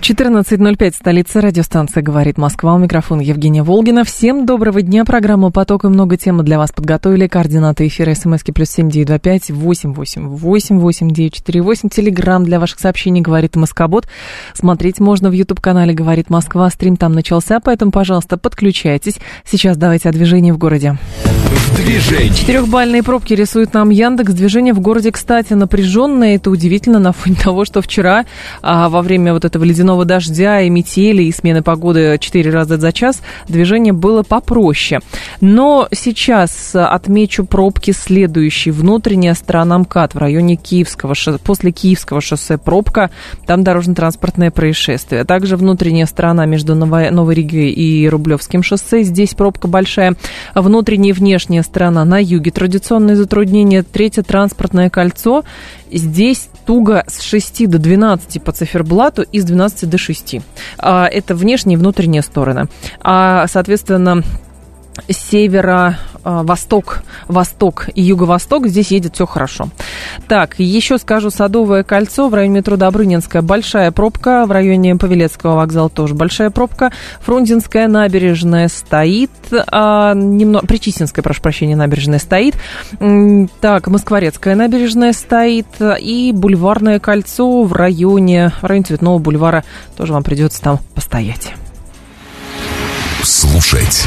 14.05, столица радиостанция «Говорит Москва». У микрофона Евгения Волгина. Всем доброго дня. Программа «Поток» и много тем для вас подготовили. Координаты эфира смски плюс семь девять два пять восемь восемь восемь восемь девять четыре восемь. Телеграмм для ваших сообщений «Говорит Москобот». Смотреть можно в YouTube-канале «Говорит Москва». Стрим там начался, поэтому, пожалуйста, подключайтесь. Сейчас давайте о движении в городе. Движение. Четырехбальные пробки рисует нам Яндекс. Движение в городе, кстати, напряженное. Это удивительно на фоне того, что вчера а, во время вот этого ледяного дождя и метели и смены погоды 4 раза за час движение было попроще. Но сейчас отмечу пробки следующие. Внутренняя сторона МКАД в районе Киевского шоссе. После Киевского шоссе пробка, там дорожно-транспортное происшествие. Также внутренняя сторона между Новой, Новой Ригой и Рублевским шоссе. Здесь пробка большая. Внутренняя и внешняя сторона на юге. Традиционные затруднения. Третье транспортное кольцо. Здесь туго с 6 до 12 по циферблату и с 12 до 6. А, это внешние и внутренние стороны. А, соответственно, севера, а, восток, восток и юго-восток, здесь едет все хорошо. Так, еще скажу, Садовое кольцо в районе метро Добрынинская. Большая пробка, в районе Павелецкого вокзала тоже большая пробка, Фрунзенская набережная стоит, а, немного, Причистинская, прошу прощения, набережная стоит, так, Москворецкая набережная стоит. И Бульварное кольцо в районе, в районе Цветного бульвара. Тоже вам придется там постоять. Слушать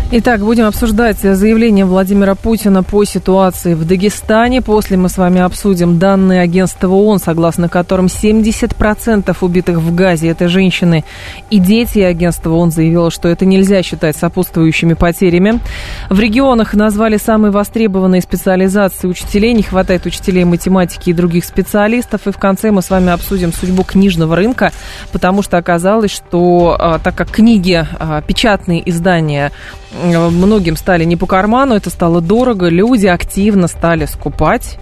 Итак, будем обсуждать заявление Владимира Путина по ситуации в Дагестане. После мы с вами обсудим данные агентства ООН, согласно которым 70% убитых в Газе – это женщины и дети. Агентство ООН заявило, что это нельзя считать сопутствующими потерями. В регионах назвали самые востребованные специализации учителей. Не хватает учителей математики и других специалистов. И в конце мы с вами обсудим судьбу книжного рынка, потому что оказалось, что а, так как книги, а, печатные издания – многим стали не по карману, это стало дорого, люди активно стали скупать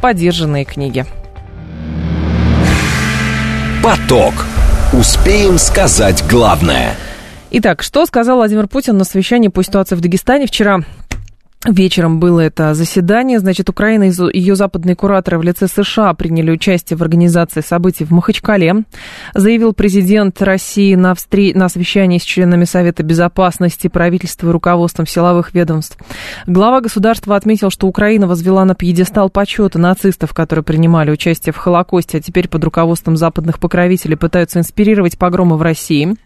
подержанные книги. Поток. Успеем сказать главное. Итак, что сказал Владимир Путин на совещании по ситуации в Дагестане вчера? Вечером было это заседание. Значит, Украина и ее западные кураторы в лице США приняли участие в организации событий в Махачкале. Заявил президент России на, встр... на совещании с членами Совета Безопасности, правительства и руководством силовых ведомств. Глава государства отметил, что Украина возвела на пьедестал почета нацистов, которые принимали участие в Холокосте, а теперь под руководством западных покровителей пытаются инспирировать погромы в России.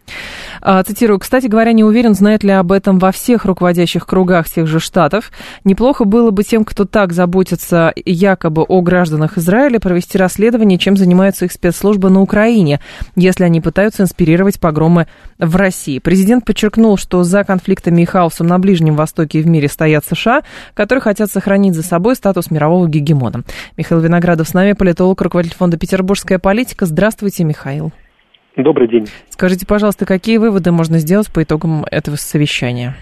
А, цитирую, кстати говоря, не уверен, знают ли об этом во всех руководящих кругах тех же штатов. Неплохо было бы тем, кто так заботится якобы о гражданах Израиля, провести расследование, чем занимаются их спецслужбы на Украине, если они пытаются инспирировать погромы в России. Президент подчеркнул, что за конфликтами и хаосом на Ближнем Востоке и в мире стоят США, которые хотят сохранить за собой статус мирового гегемона. Михаил Виноградов с нами, политолог, руководитель фонда «Петербургская политика». Здравствуйте, Михаил. Добрый день. Скажите, пожалуйста, какие выводы можно сделать по итогам этого совещания?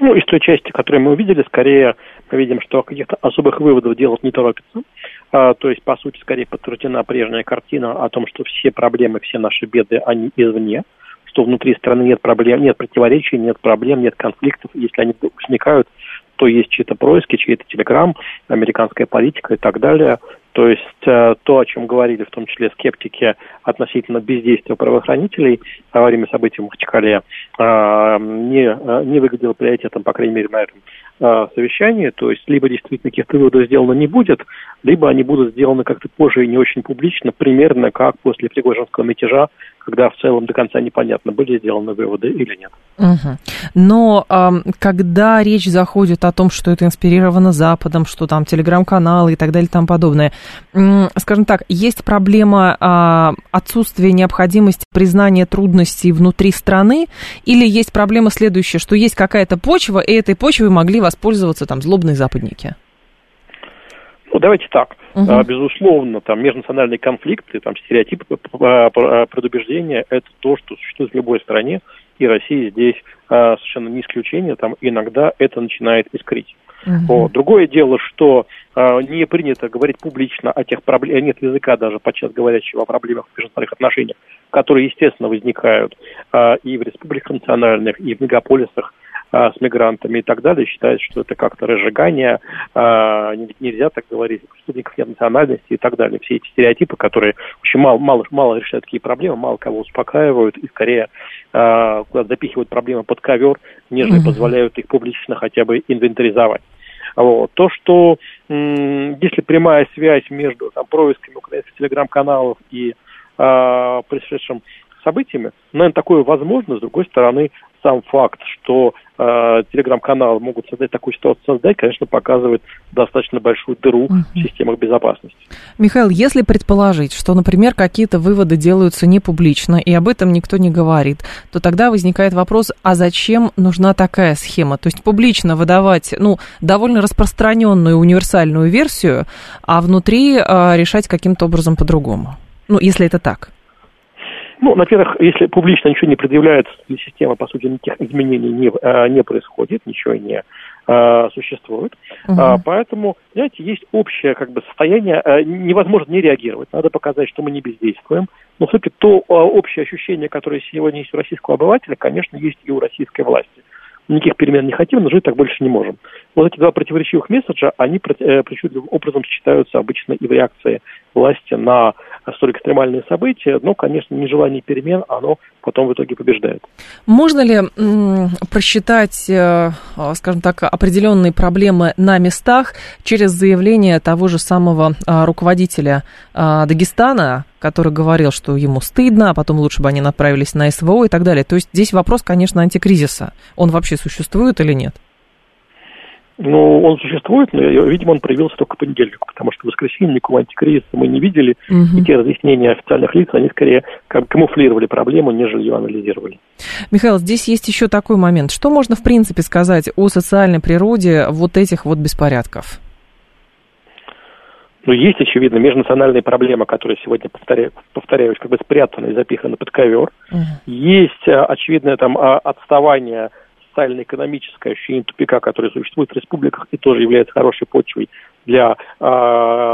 Ну, из той части, которую мы увидели, скорее мы видим, что каких-то особых выводов делать не торопится. А, то есть, по сути, скорее подтверждена прежняя картина о том, что все проблемы, все наши беды, они извне, что внутри страны нет проблем, нет противоречий, нет проблем, нет конфликтов. Если они возникают, то есть чьи-то происки, чьи-то телеграм, американская политика и так далее. То есть э, то, о чем говорили в том числе скептики относительно бездействия правоохранителей во время событий в Махачкале, э, не, э, не выглядело приоритетом, по крайней мере, на этом совещании. То есть либо действительно каких-то выводов сделано не будет, либо они будут сделаны как-то позже и не очень публично, примерно как после Пригожинского мятежа, когда в целом до конца непонятно, были сделаны выводы или нет. Угу. Но э, когда речь заходит о том, что это инспирировано Западом, что там телеграм-каналы и так далее и тому подобное, скажем так, есть проблема а, отсутствия необходимости признания трудностей внутри страны, или есть проблема следующая, что есть какая-то почва, и этой почвой могли воспользоваться там злобные западники? Ну, давайте так. Угу. Безусловно, там межнациональные конфликты, там стереотипы, предубеждения – это то, что существует в любой стране, и Россия здесь а, совершенно не исключение, там иногда это начинает искрить. Угу. Другое дело, что а, не принято говорить публично о тех проблемах, нет языка даже подчас говорящего о проблемах в межнациональных отношениях, которые, естественно, возникают а, и в республиках национальных, и в мегаполисах, а, с мигрантами и так далее, считает, что это как-то разжигание, а, нельзя так говорить, преступников нет национальности и так далее. Все эти стереотипы, которые очень мало, мало, мало решают такие проблемы, мало кого успокаивают и скорее а, куда запихивают проблемы под ковер, нежели mm-hmm. позволяют их публично хотя бы инвентаризовать. Вот. То, что м- если прямая связь между там, происками украинских телеграм-каналов и э, происшедшим событиями, наверное, такое возможно. С другой стороны, сам факт, что э, телеграм-каналы могут создать такую ситуацию создать, конечно, показывает достаточно большую дыру uh в системах безопасности. Михаил, если предположить, что, например, какие-то выводы делаются не публично, и об этом никто не говорит, то тогда возникает вопрос, а зачем нужна такая схема? То есть публично выдавать, ну, довольно распространенную универсальную версию, а внутри э, решать каким-то образом по-другому. Ну, если это так. Ну, во-первых, если публично ничего не предъявляется, система, по сути, никаких изменений не, э, не происходит, ничего не э, существует. Угу. А, поэтому, знаете, есть общее как бы состояние, э, невозможно не реагировать. Надо показать, что мы не бездействуем. Но, в сути, то э, общее ощущение, которое сегодня есть у российского обывателя, конечно, есть и у российской власти. Никаких перемен не хотим, но жить так больше не можем. Вот эти два противоречивых месседжа, они э, причудливым образом сочетаются обычно и в реакции власти на столь экстремальные события, но, конечно, нежелание перемен, оно потом в итоге побеждает. Можно ли просчитать, э, скажем так, определенные проблемы на местах через заявление того же самого а, руководителя а, Дагестана, который говорил, что ему стыдно, а потом лучше бы они направились на СВО и так далее. То есть здесь вопрос, конечно, антикризиса. Он вообще существует или нет? Ну, он существует, но, видимо, он проявился только к понедельнику, потому что в воскресенье никакого антикризиса мы не видели, угу. и те разъяснения официальных лиц, они скорее камуфлировали проблему, нежели ее анализировали. Михаил, здесь есть еще такой момент. Что можно, в принципе, сказать о социальной природе вот этих вот беспорядков? Ну, есть, очевидно, межнациональные проблемы, которые сегодня, повторяю, повторяюсь, как бы спрятаны и запиханы под ковер. Uh-huh. Есть, э, очевидное там а, отставание социально-экономическое ощущение тупика, которое существует в республиках и тоже является хорошей почвой для э,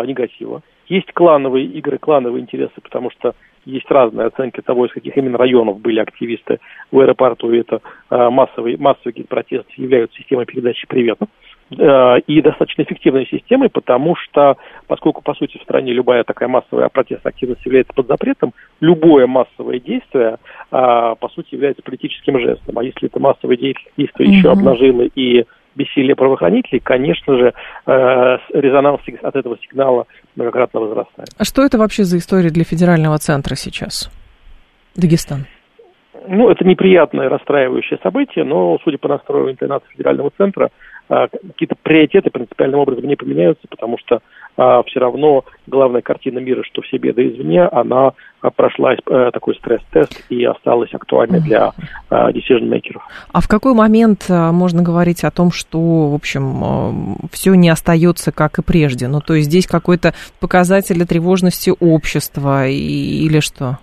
негатива. Есть клановые игры, клановые интересы, потому что есть разные оценки того, из каких именно районов были активисты в аэропорту. И это э, массовый, массовый протест являются системой передачи приветов. И достаточно эффективной системой, потому что, поскольку, по сути, в стране любая такая массовая протестная активность является под запретом, любое массовое действие, э, по сути, является политическим жестом. А если это массовое действие еще обнажило и бессилие правоохранителей, конечно же, э, резонанс от этого сигнала многократно возрастает. А что это вообще за история для федерального центра сейчас? Дагестан. Ну, это неприятное, расстраивающее событие, но, судя по настрою интонации федерального центра, а, какие-то приоритеты принципиальным образом не поменяются, потому что а, все равно главная картина мира, что все беды извне, она а, прошла э, такой стресс-тест и осталась актуальной для decision-makers. А в какой момент можно говорить о том, что, в общем, все не остается как и прежде? Ну, то есть здесь какой-то показатель тревожности общества или что?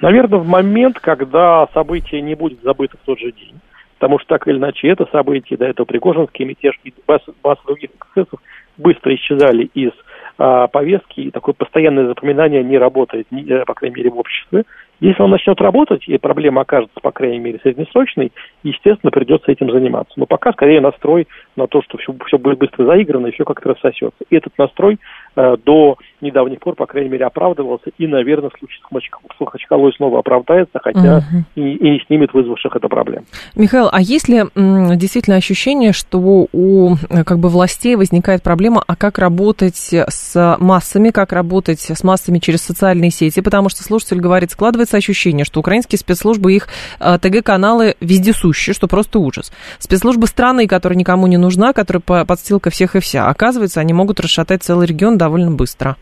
Наверное, в момент, когда событие не будет забыто в тот же день потому что так или иначе это событие, до этого Пригожинский мятеж и масса других эксцессов быстро исчезали из а, повестки, и такое постоянное запоминание не работает, не, по крайней мере, в обществе. Если он начнет работать, и проблема окажется, по крайней мере, среднесрочной, естественно, придется этим заниматься. Но пока скорее настрой на то, что все, все будет быстро заиграно и все как-то рассосется. И этот настрой э, до недавних пор, по крайней мере, оправдывался, и, наверное, в случае с Махачкалой снова оправдается, хотя угу. и, и не снимет вызвавших это проблем. Михаил, а есть ли м, действительно ощущение, что у как бы властей возникает проблема, а как работать с массами, как работать с массами через социальные сети, потому что слушатель говорит, складывается ощущение, что украинские спецслужбы, их э, ТГ-каналы вездесущие, что просто ужас. Спецслужбы страны, которая никому не нужна, которая подстилка всех и вся, оказывается, они могут расшатать целый регион довольно быстро.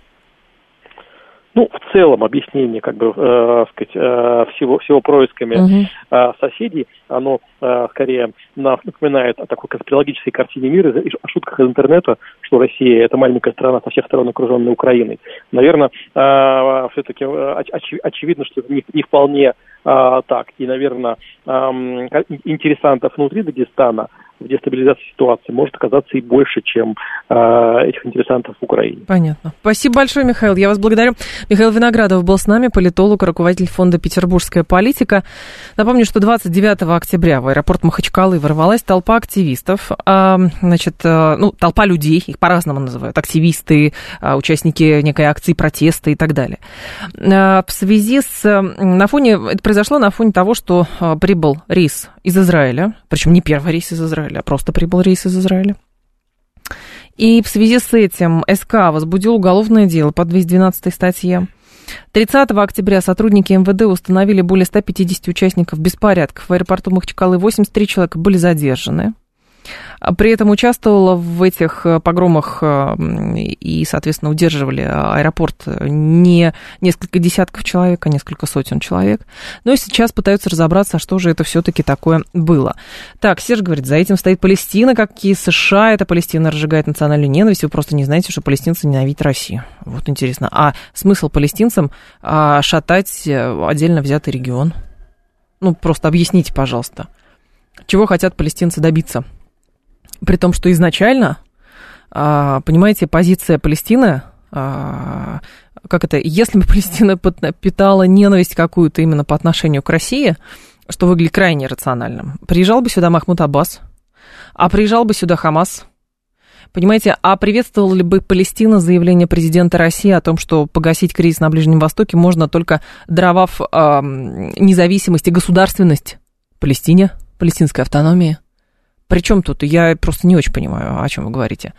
Ну, в целом объяснение, как бы, э, сказать, э, всего, всего происками uh-huh. э, соседей, оно э, скорее напоминает о такой конспирологической картине мира, о шутках из интернета, что Россия это маленькая страна со всех сторон окруженная Украиной. Наверное, э, все-таки оч, очевидно, что это не, не вполне э, так. И, наверное, э, интересантов внутри Дагестана в дестабилизации ситуации может оказаться и больше, чем э, этих интересантов в Украине. Понятно. Спасибо большое, Михаил. Я вас благодарю. Михаил Виноградов был с нами, политолог, руководитель фонда «Петербургская политика». Напомню, что 29 октября в аэропорт Махачкалы ворвалась толпа активистов. А, значит, э, ну, толпа людей, их по-разному называют. Активисты, а, участники некой акции протеста и так далее. А, в связи с... На фоне... Это произошло на фоне того, что прибыл рейс из Израиля, причем не первый рейс из Израиля, а просто прибыл рейс из Израиля. И в связи с этим СК возбудил уголовное дело по 212 статье. 30 октября сотрудники МВД установили более 150 участников беспорядков. В аэропорту Махачкалы 83 человека были задержаны. А при этом участвовала в этих э, погромах э, и, соответственно, удерживали аэропорт не несколько десятков человек, а несколько сотен человек. Но и сейчас пытаются разобраться, что же это все-таки такое было. Так, Серж говорит, за этим стоит Палестина, какие США, это Палестина разжигает национальную ненависть, вы просто не знаете, что палестинцы ненавидят Россию. Вот интересно. А смысл палестинцам а, шатать э, отдельно взятый регион? Ну, просто объясните, пожалуйста. Чего хотят палестинцы добиться? При том, что изначально, а, понимаете, позиция Палестины, а, как это, если бы Палестина питала ненависть какую-то именно по отношению к России, что выглядит крайне рациональным, приезжал бы сюда Махмуд Аббас, а приезжал бы сюда Хамас, Понимаете, а приветствовала ли бы Палестина заявление президента России о том, что погасить кризис на Ближнем Востоке можно только даровав э, независимость и государственность Палестине, палестинской автономии? Причем тут? Я просто не очень понимаю, о чем вы говорите.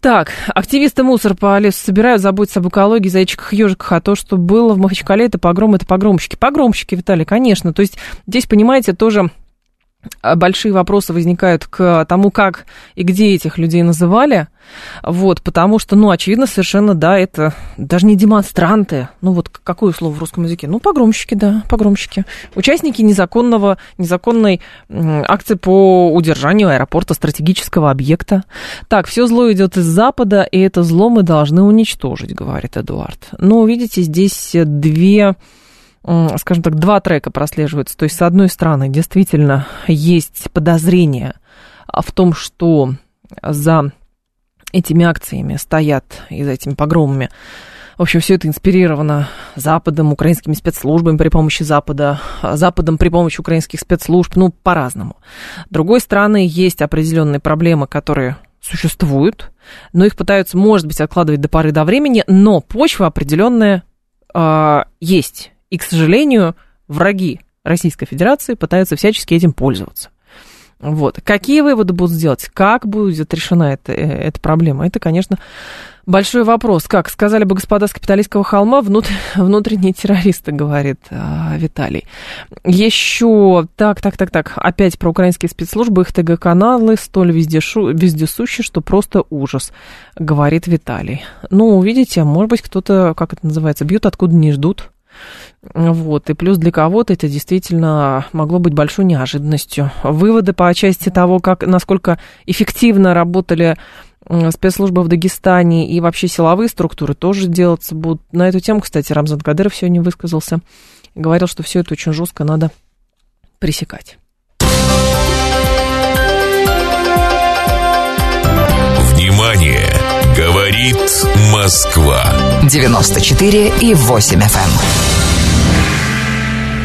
Так, активисты мусор по лесу собирают, заботятся об экологии, зайчиках, ежиках, а то, что было в Махачкале, это погром, это погромщики. Погромщики, Виталий, конечно. То есть здесь, понимаете, тоже большие вопросы возникают к тому, как и где этих людей называли. Вот, потому что, ну, очевидно, совершенно, да, это даже не демонстранты. Ну, вот какое слово в русском языке? Ну, погромщики, да, погромщики. Участники незаконного, незаконной акции по удержанию аэропорта стратегического объекта. Так, все зло идет из Запада, и это зло мы должны уничтожить, говорит Эдуард. Ну, видите, здесь две скажем так, два трека прослеживаются. То есть, с одной стороны, действительно есть подозрение в том, что за этими акциями стоят и за этими погромами в общем, все это инспирировано Западом, украинскими спецслужбами при помощи Запада, Западом при помощи украинских спецслужб, ну, по-разному. С другой стороны, есть определенные проблемы, которые существуют, но их пытаются, может быть, откладывать до поры до времени, но почва определенная э, есть. И, к сожалению, враги Российской Федерации пытаются всячески этим пользоваться. Вот. Какие выводы будут сделать? Как будет решена эта, э, эта проблема? Это, конечно, большой вопрос. Как сказали бы господа с капиталистского холма, внут, внутренние террористы, говорит а, Виталий. Еще, так, так, так, так, опять про украинские спецслужбы, их ТГ-каналы столь вездешу, вездесущи, что просто ужас, говорит Виталий. Ну, видите, может быть, кто-то, как это называется, бьют откуда не ждут. Вот, и плюс для кого-то это действительно могло быть большой неожиданностью. Выводы по части того, как, насколько эффективно работали спецслужбы в Дагестане и вообще силовые структуры тоже делаться будут. На эту тему, кстати, Рамзан Кадыров сегодня высказался. Говорил, что все это очень жестко надо пресекать. Внимание! Говорит Москва. 94 и 8 FM.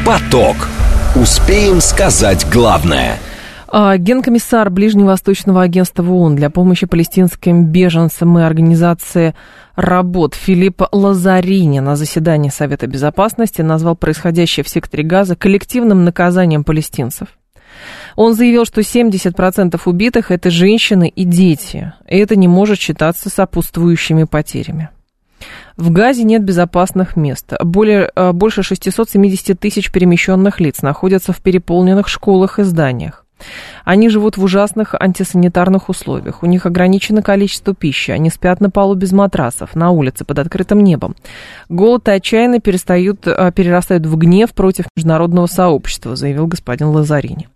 Поток. Успеем сказать главное. А, генкомиссар Ближневосточного агентства ООН для помощи палестинским беженцам и организации работ Филипп Лазарини на заседании Совета Безопасности назвал происходящее в секторе Газа коллективным наказанием палестинцев. Он заявил, что 70% убитых – это женщины и дети, и это не может считаться сопутствующими потерями. В Газе нет безопасных мест. Более, э, больше 670 тысяч перемещенных лиц находятся в переполненных школах и зданиях. Они живут в ужасных антисанитарных условиях. У них ограничено количество пищи. Они спят на полу без матрасов, на улице, под открытым небом. Голод и отчаянно перестают, э, перерастают в гнев против международного сообщества, заявил господин Лазарини.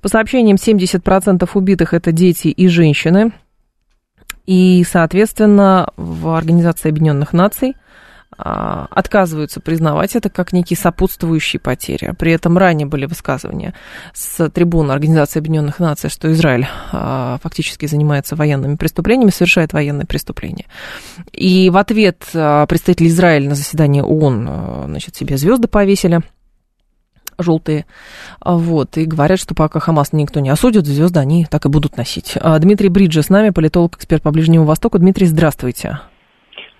По сообщениям, 70% убитых – это дети и женщины. И, соответственно, в Организации Объединенных Наций а, отказываются признавать это как некие сопутствующие потери. При этом ранее были высказывания с трибуны Организации Объединенных Наций, что Израиль а, фактически занимается военными преступлениями, совершает военные преступления. И в ответ а, представители Израиля на заседании ООН значит, себе звезды повесили желтые, вот, и говорят, что пока Хамас никто не осудит, звезды они так и будут носить. Дмитрий Бриджи с нами, политолог, эксперт по Ближнему Востоку. Дмитрий, здравствуйте.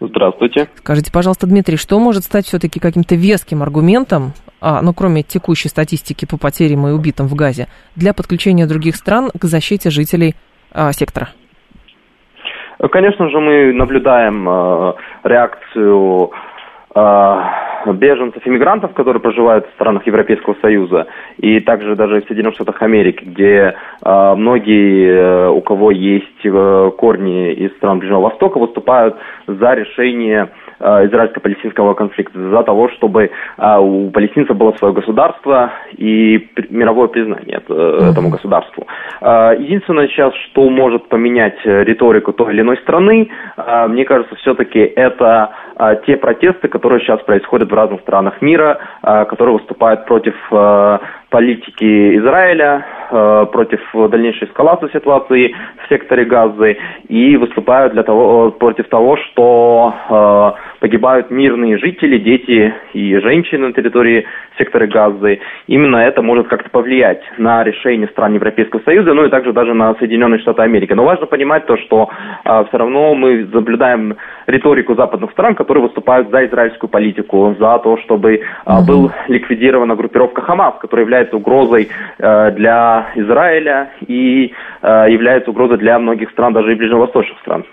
Здравствуйте. Скажите, пожалуйста, Дмитрий, что может стать все-таки каким-то веским аргументом, а, ну, кроме текущей статистики по потерям и убитым в Газе, для подключения других стран к защите жителей а, сектора? Конечно же, мы наблюдаем э, реакцию беженцев, иммигрантов, которые проживают в странах Европейского Союза, и также даже в Соединенных Штатах Америки, где э, многие, э, у кого есть э, корни из стран Ближнего Востока, выступают за решение израильско-палестинского конфликта, за того, чтобы э, у палестинцев было свое государство и мировое признание uh-huh. этому государству. Единственное сейчас, что может поменять риторику той или иной страны, мне кажется, все-таки это те протесты, которые сейчас происходят в разных странах мира, которые выступают против политики Израиля, против дальнейшей эскалации ситуации в секторе Газы и выступают для того, против того, что погибают мирные жители, дети и женщины на территории сектора Газы. Именно это может как-то повлиять на решение стран Европейского Союза, ну и также даже на Соединенные Штаты Америки. Но важно понимать то, что все равно мы наблюдаем риторику западных стран, которые выступают за израильскую политику, за то, чтобы был ликвидирована группировка Хамас, которая является угрозой а, для Израиля и а, является угрозой для многих стран, даже и ближневосточных стран.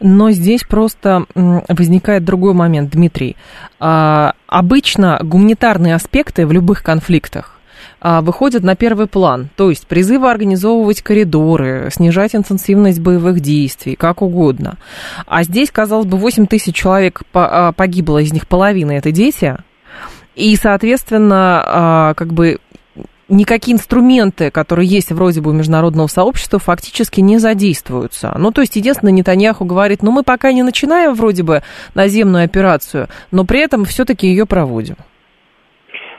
Но здесь просто возникает другой момент, Дмитрий. А, обычно гуманитарные аспекты в любых конфликтах а, выходят на первый план. То есть призывы организовывать коридоры, снижать интенсивность боевых действий, как угодно. А здесь, казалось бы, 8 тысяч человек а, погибло, из них половина это дети. И, соответственно, как бы никакие инструменты, которые есть вроде бы у международного сообщества, фактически не задействуются. Ну, то есть, единственное, Нетаньяху говорит, ну, мы пока не начинаем вроде бы наземную операцию, но при этом все-таки ее проводим.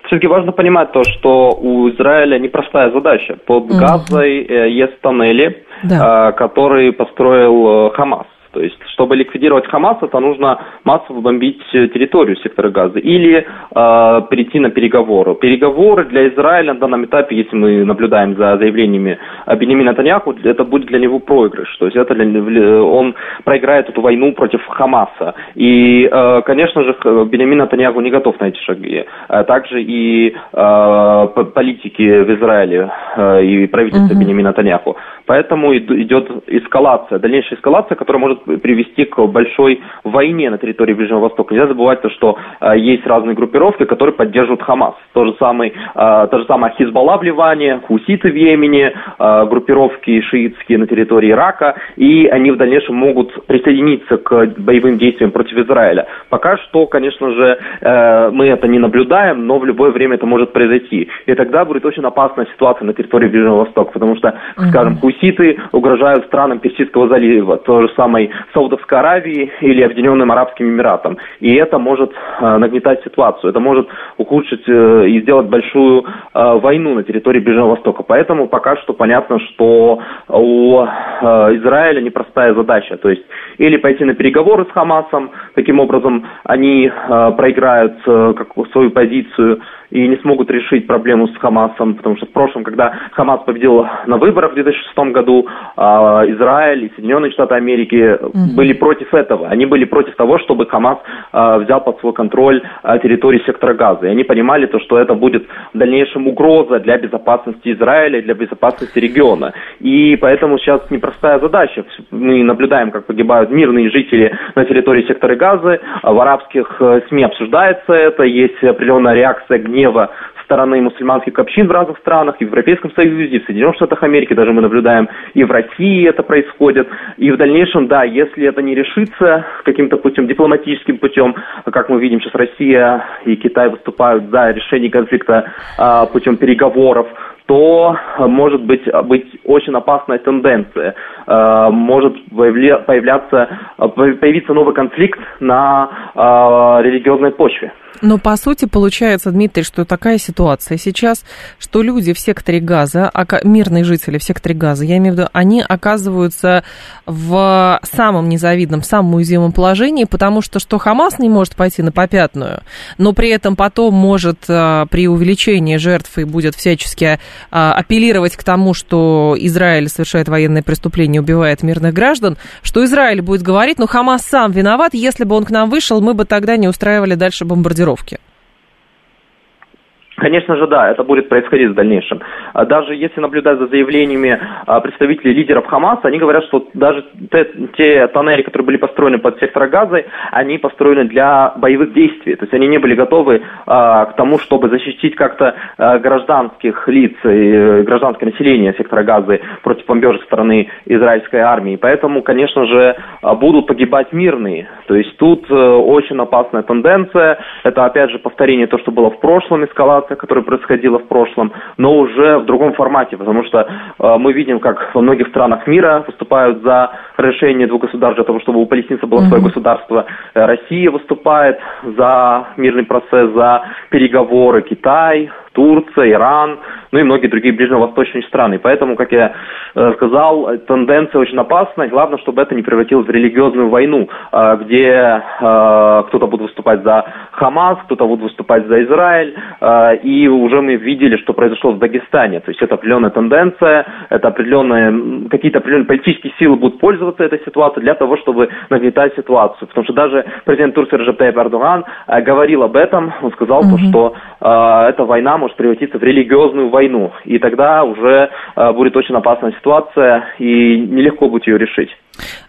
Все-таки важно понимать то, что у Израиля непростая задача. Под угу. Газой э, есть тоннели, да. э, которые построил э, Хамас. То есть, чтобы ликвидировать Хамас, это нужно массово бомбить территорию сектора Газа или э, перейти на переговоры. Переговоры для Израиля на данном этапе, если мы наблюдаем за заявлениями Бенемина Таньяху, это будет для него проигрыш. То есть это для, он проиграет эту войну против Хамаса. И, э, конечно же, Бенемин Натаньяху не готов на эти шаги. А также и э, политики в Израиле э, и правительство uh-huh. Бенемина Натаньяху. Поэтому идет эскалация, дальнейшая эскалация, которая может привести к большой войне на территории Ближнего Востока. Нельзя забывать то, что э, есть разные группировки, которые поддерживают Хамас. То же самое, э, то же самое Хизбалла в Ливане, хуситы в Йемене, э, группировки шиитские на территории Ирака, и они в дальнейшем могут присоединиться к боевым действиям против Израиля. Пока что, конечно же, э, мы это не наблюдаем, но в любое время это может произойти. И тогда будет очень опасная ситуация на территории Ближнего Востока, потому что, скажем, хуситы угрожают странам Персидского залива. То же самое Саудовской Аравии или Объединенным Арабским Эмиратам. И это может э, нагнетать ситуацию, это может ухудшить э, и сделать большую э, войну на территории Ближнего Востока. Поэтому пока что понятно, что у Израиля непростая задача. То есть или пойти на переговоры с Хамасом, таким образом они проиграют как, свою позицию, и не смогут решить проблему с Хамасом, потому что в прошлом, когда Хамас победил на выборах в 2006 году, а, Израиль и Соединенные Штаты Америки угу. были против этого. Они были против того, чтобы Хамас взял под свой контроль территорию сектора Газа. И они понимали, то, что это будет в дальнейшем угроза для безопасности Израиля для безопасности региона. И поэтому сейчас непростая задача. Мы наблюдаем, как погибают мирные жители на территории сектора Газы. В арабских э, СМИ обсуждается это, есть определенная реакция гнева стороны мусульманских общин в разных странах, и в Европейском Союзе, и в Соединенных Штатах Америки, даже мы наблюдаем, и в России это происходит. И в дальнейшем, да, если это не решится каким-то путем, дипломатическим путем, как мы видим сейчас Россия и Китай выступают за решение конфликта а, путем переговоров, то может быть, быть очень опасная тенденция. Может появляться, появиться новый конфликт на религиозной почве. Но по сути получается, Дмитрий, что такая ситуация сейчас, что люди в секторе газа, мирные жители в секторе газа, я имею в виду, они оказываются в самом незавидном, самом уязвимом положении, потому что что Хамас не может пойти на попятную, но при этом потом может при увеличении жертв и будет всячески апеллировать к тому, что Израиль совершает военное преступление, убивает мирных граждан, что Израиль будет говорить, ну Хамас сам виноват, если бы он к нам вышел, мы бы тогда не устраивали дальше бомбардировки? Конечно же, да, это будет происходить в дальнейшем. А даже если наблюдать за заявлениями а, представителей лидеров Хамаса, они говорят, что даже те, те тоннели, которые были построены под сектор Газы, они построены для боевых действий. То есть они не были готовы а, к тому, чтобы защитить как-то а, гражданских лиц и гражданское население сектора Газы против бомбежек стороны израильской армии. Поэтому, конечно же, будут погибать мирные. То есть тут э, очень опасная тенденция. Это, опять же, повторение того, что было в прошлом эскалации ситуация, которая происходила в прошлом, но уже в другом формате, потому что э, мы видим, как во многих странах мира выступают за решение двух государств для того, чтобы у палестинцев было mm-hmm. свое государство. Э, Россия выступает за мирный процесс, за переговоры, Китай, Турция, Иран, ну и многие другие ближневосточные страны. Поэтому, как я э, сказал, тенденция очень опасна. Главное, чтобы это не превратилось в религиозную войну, э, где э, кто-то будет выступать за Хамас, кто-то будет выступать за Израиль. И уже мы видели, что произошло в Дагестане. То есть это определенная тенденция, это определенные, какие-то определенные политические силы будут пользоваться этой ситуацией для того, чтобы нагнетать ситуацию. Потому что даже президент Турции Режеп Эрдоган говорил об этом. Он сказал, mm-hmm. то, что эта война может превратиться в религиозную войну. И тогда уже э, будет очень опасная ситуация, и нелегко будет ее решить.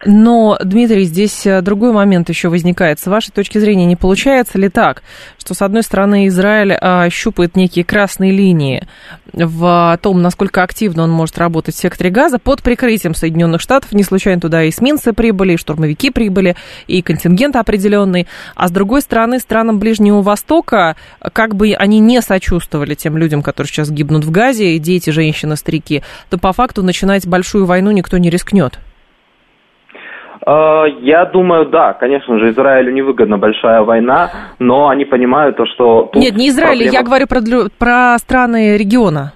Но, Дмитрий, здесь э, другой момент еще возникает. С вашей точки зрения, не получается ли так, что, с одной стороны, Израиль а, щупает некие красные линии в том, насколько активно он может работать в секторе газа под прикрытием Соединенных Штатов. Не случайно туда и эсминцы прибыли, и штурмовики прибыли, и контингент определенный. А с другой стороны, странам Ближнего Востока, как бы они не сочувствовали тем людям, которые сейчас гибнут в газе, и дети, женщины, старики, то по факту начинать большую войну никто не рискнет. А, я думаю, да, конечно же, Израилю невыгодна большая война, но они понимают то, что... Нет, не Израиль, проблема... я говорю про, про страны региона.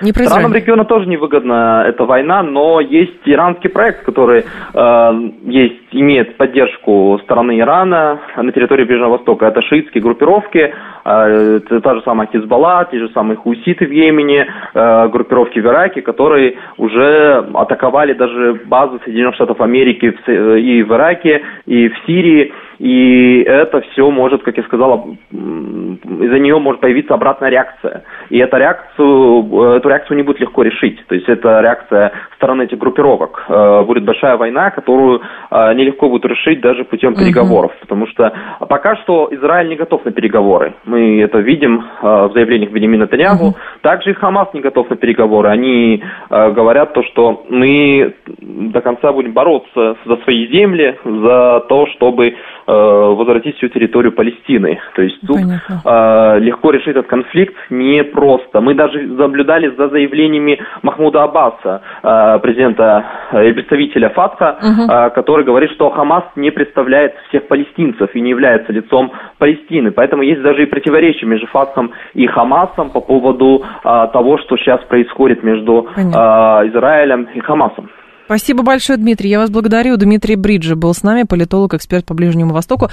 Не про Странам региона тоже невыгодна эта война, но есть иранский проект, который э, есть, имеет поддержку стороны Ирана на территории Ближнего Востока. Это шиитские группировки, э, это та же самая Хизбалла, те же самые хуситы в Йемене, э, группировки в Ираке, которые уже атаковали даже базы Соединенных Штатов Америки в, и в Ираке, и в Сирии. И это все может, как я сказал, из-за нее может появиться обратная реакция. И эту реакцию, эту реакцию не будет легко решить. То есть это реакция стороны этих группировок. Э, будет большая война, которую э, нелегко будет решить даже путем переговоров. Угу. Потому что пока что Израиль не готов на переговоры. Мы это видим э, в заявлениях Бенемина Танягу. Угу. Также и Хамас не готов на переговоры. Они говорят то, что мы до конца будем бороться за свои земли, за то, чтобы Э, возвратить всю территорию Палестины. То есть тут э, легко решить этот конфликт непросто. Мы даже наблюдали за заявлениями Махмуда Аббаса, э, президента и представителя ФАТХа, угу. э, который говорит, что Хамас не представляет всех палестинцев и не является лицом Палестины. Поэтому есть даже и противоречия между ФАТХом и Хамасом по поводу э, того, что сейчас происходит между э, Израилем и Хамасом. Спасибо большое, Дмитрий. Я вас благодарю. Дмитрий Бриджи был с нами, политолог, эксперт по Ближнему Востоку.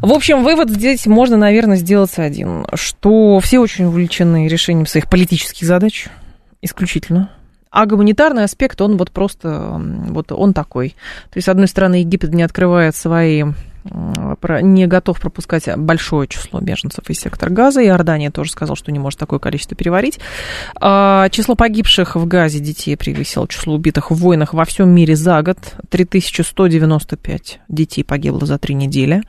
В общем, вывод здесь можно, наверное, сделать один, что все очень увлечены решением своих политических задач, исключительно. А гуманитарный аспект, он вот просто, вот он такой. То есть, с одной стороны, Египет не открывает свои не готов пропускать большое число беженцев из сектора Газа. И Иордания тоже сказал, что не может такое количество переварить. А, число погибших в Газе детей превысило число убитых в войнах во всем мире за год. 3195 детей погибло за три недели.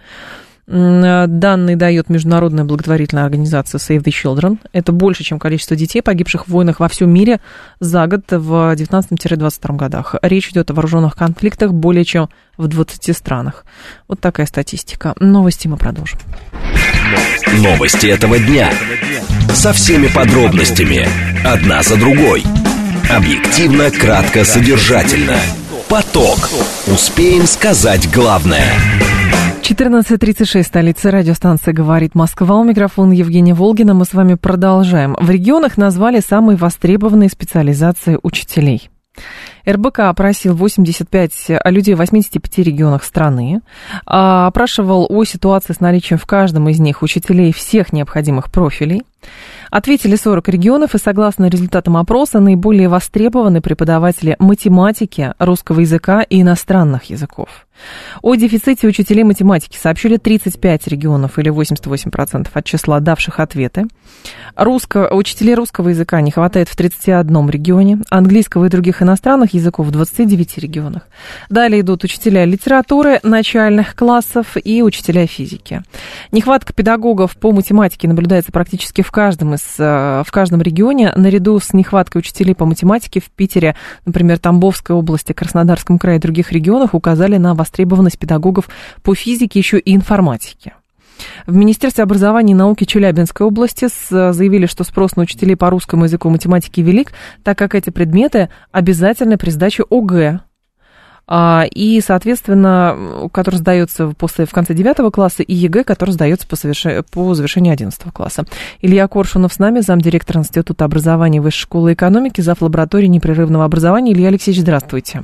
Данные дает международная благотворительная организация Save the Children. Это больше, чем количество детей, погибших в войнах во всем мире за год в 19-22 годах. Речь идет о вооруженных конфликтах более чем в 20 странах. Вот такая статистика. Новости мы продолжим. Новости этого дня. Со всеми подробностями. Одна за другой. Объективно, кратко, содержательно. Поток. Успеем сказать главное. 14.36, столица радиостанции «Говорит Москва». У микрофона Евгения Волгина. Мы с вами продолжаем. В регионах назвали самые востребованные специализации учителей. РБК опросил 85 людей в 85 регионах страны, а, опрашивал о ситуации с наличием в каждом из них учителей всех необходимых профилей. Ответили 40 регионов, и согласно результатам опроса, наиболее востребованы преподаватели математики, русского языка и иностранных языков. О дефиците учителей математики сообщили 35 регионов или 88% от числа давших ответы. Русско, учителей русского языка не хватает в 31 регионе, английского и других иностранных языков в 29 регионах. Далее идут учителя литературы начальных классов и учителя физики. Нехватка педагогов по математике наблюдается практически в каждом, из, э, в каждом регионе. Наряду с нехваткой учителей по математике в Питере, например, Тамбовской области, Краснодарском крае и других регионах указали на востребованность педагогов по физике еще и информатике. В Министерстве образования и науки Челябинской области заявили, что спрос на учителей по русскому языку и математике велик, так как эти предметы обязательны при сдаче ОГЭ. А, и, соответственно, который сдается после, в конце 9 класса, и ЕГЭ, который сдается по, соверш... по завершении 11 класса. Илья Коршунов с нами, замдиректора Института образования Высшей школы экономики, зав. лаборатории непрерывного образования. Илья Алексеевич, здравствуйте.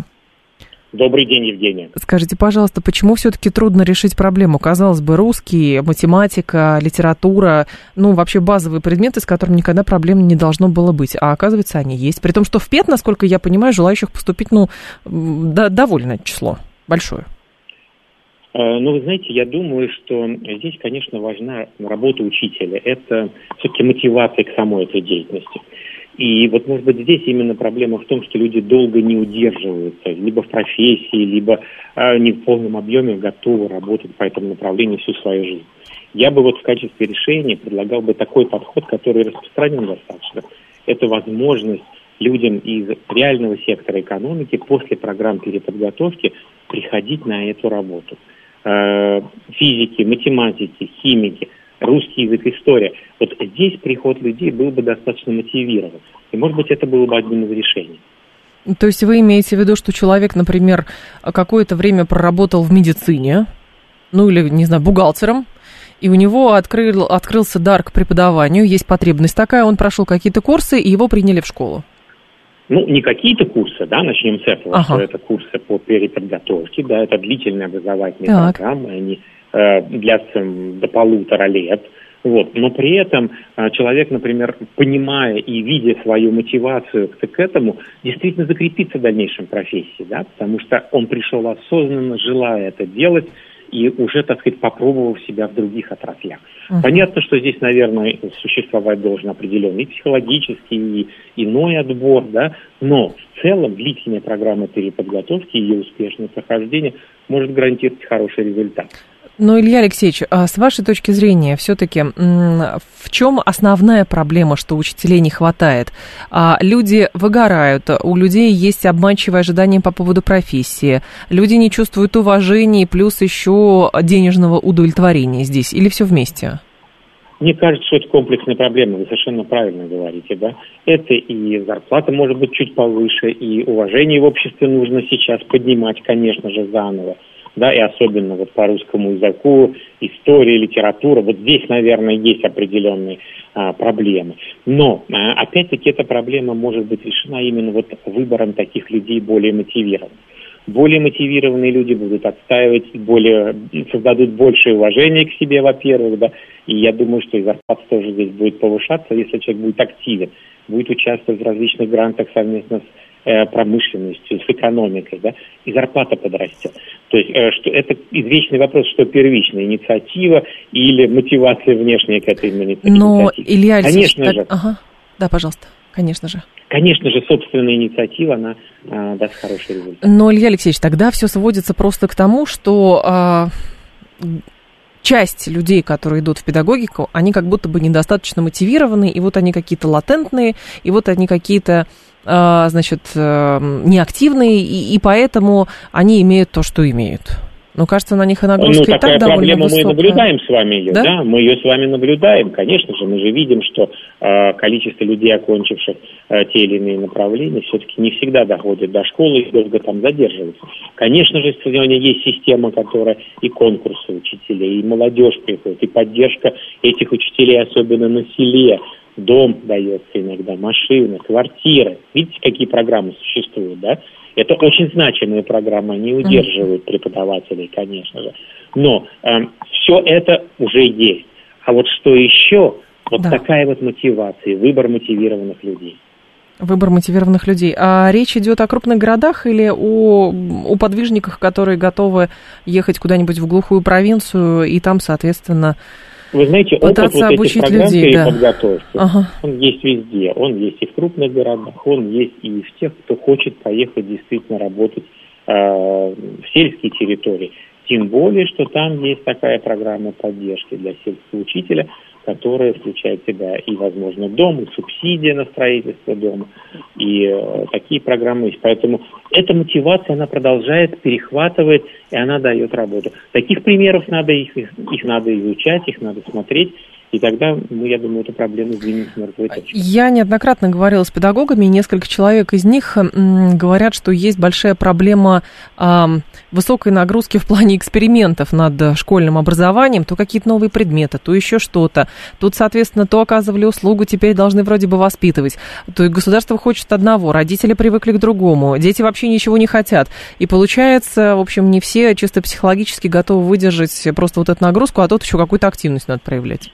Добрый день, Евгения. Скажите, пожалуйста, почему все-таки трудно решить проблему? Казалось бы, русский, математика, литература, ну, вообще базовые предметы, с которыми никогда проблем не должно было быть. А оказывается, они есть. При том, что в ПЕТ, насколько я понимаю, желающих поступить, ну, да, довольно число большое. Э, ну, вы знаете, я думаю, что здесь, конечно, важна работа учителя. Это все-таки мотивация к самой этой деятельности. И вот, может быть, здесь именно проблема в том, что люди долго не удерживаются, либо в профессии, либо э, не в полном объеме готовы работать по этому направлению всю свою жизнь. Я бы вот в качестве решения предлагал бы такой подход, который распространен достаточно. Это возможность людям из реального сектора экономики после программ переподготовки приходить на эту работу. Э, физики, математики, химики – русский язык, история. Вот здесь приход людей был бы достаточно мотивирован. И, может быть, это было бы одним из решений. То есть вы имеете в виду, что человек, например, какое-то время проработал в медицине, ну или, не знаю, бухгалтером, и у него открыл, открылся дар к преподаванию, есть потребность такая, он прошел какие-то курсы, и его приняли в школу. Ну, не какие-то курсы, да, начнем с этого, ага. что это курсы по переподготовке, да, это длительные образовательные так. программы, они длятся до полутора лет. Вот. Но при этом э, человек, например, понимая и видя свою мотивацию к этому, действительно закрепится в дальнейшем профессии, да, потому что он пришел осознанно, желая это делать, и уже, так сказать, попробовав себя в других отраслях. Uh-huh. Понятно, что здесь, наверное, существовать должен определенный психологический, и иной отбор, да, но в целом длительная программа переподготовки и ее успешное прохождение может гарантировать хороший результат. Но, Илья Алексеевич, а с вашей точки зрения, все-таки в чем основная проблема, что учителей не хватает? А, люди выгорают, у людей есть обманчивые ожидания по поводу профессии, люди не чувствуют уважения, плюс еще денежного удовлетворения здесь, или все вместе? Мне кажется, что это комплексная проблема, вы совершенно правильно говорите, да. Это и зарплата может быть чуть повыше, и уважение в обществе нужно сейчас поднимать, конечно же, заново да, и особенно вот по русскому языку, история, литература, вот здесь, наверное, есть определенные а, проблемы. Но, а, опять-таки, эта проблема может быть решена именно вот выбором таких людей более мотивированных. Более мотивированные люди будут отстаивать, более, создадут большее уважение к себе, во-первых, да, и я думаю, что и зарплата тоже здесь будет повышаться, если человек будет активен, будет участвовать в различных грантах совместно с промышленностью, с экономикой, да, и зарплата подрастет. То есть, э, что это извечный вопрос, что первичная инициатива или мотивация внешняя к этой инициативе. Но, Илья Алексеевич, конечно так... же. Ага. Да, пожалуйста, конечно же. Конечно же, собственная инициатива, она а, даст хороший результат. Но, Илья Алексеевич, тогда все сводится просто к тому, что а, часть людей, которые идут в педагогику, они как будто бы недостаточно мотивированы, и вот они какие-то латентные, и вот они какие-то значит, э, неактивные, и, и поэтому они имеют то, что имеют. Ну, кажется, на них и нагрузка ну, и такая так проблема высокая. мы наблюдаем с вами ее, да? да? Мы ее с вами наблюдаем, конечно же. Мы же видим, что э, количество людей, окончивших э, те или иные направления, все-таки не всегда доходит до школы и долго там задерживается. Конечно же, сегодня есть система, которая и конкурсы учителей, и молодежь приходит, и поддержка этих учителей, особенно на селе. Дом дается иногда, машина, квартиры. Видите, какие программы существуют, да? Это очень значимые программы, они удерживают преподавателей, конечно же. Но э, эм, все это уже есть. А вот что еще? Вот да. такая вот мотивация, выбор мотивированных людей. Выбор мотивированных людей. А речь идет о крупных городах или о, о подвижниках, которые готовы ехать куда-нибудь в глухую провинцию и там, соответственно, вы знаете, опыт вот этих программ людей, да. подготовки, ага. он есть везде. Он есть и в крупных городах, он есть и в тех, кто хочет поехать действительно работать э, в сельские территории. Тем более, что там есть такая программа поддержки для сельского которая включает в себя и, возможно, дом, и субсидия на строительство дома, и э, такие программы есть. Поэтому эта мотивация, она продолжает, перехватывает, и она дает работу. Таких примеров надо, их, их надо изучать, их надо смотреть, и тогда мы, я думаю, эту проблему сдвинем с мертвой точки. Я неоднократно говорила с педагогами, и несколько человек из них говорят, что есть большая проблема э, высокой нагрузки в плане экспериментов над школьным образованием, то какие-то новые предметы, то еще что-то. Тут, соответственно, то оказывали услугу, теперь должны вроде бы воспитывать. То и государство хочет одного, родители привыкли к другому, дети вообще ничего не хотят. И получается, в общем, не все чисто психологически готовы выдержать просто вот эту нагрузку, а тут еще какую-то активность надо проявлять.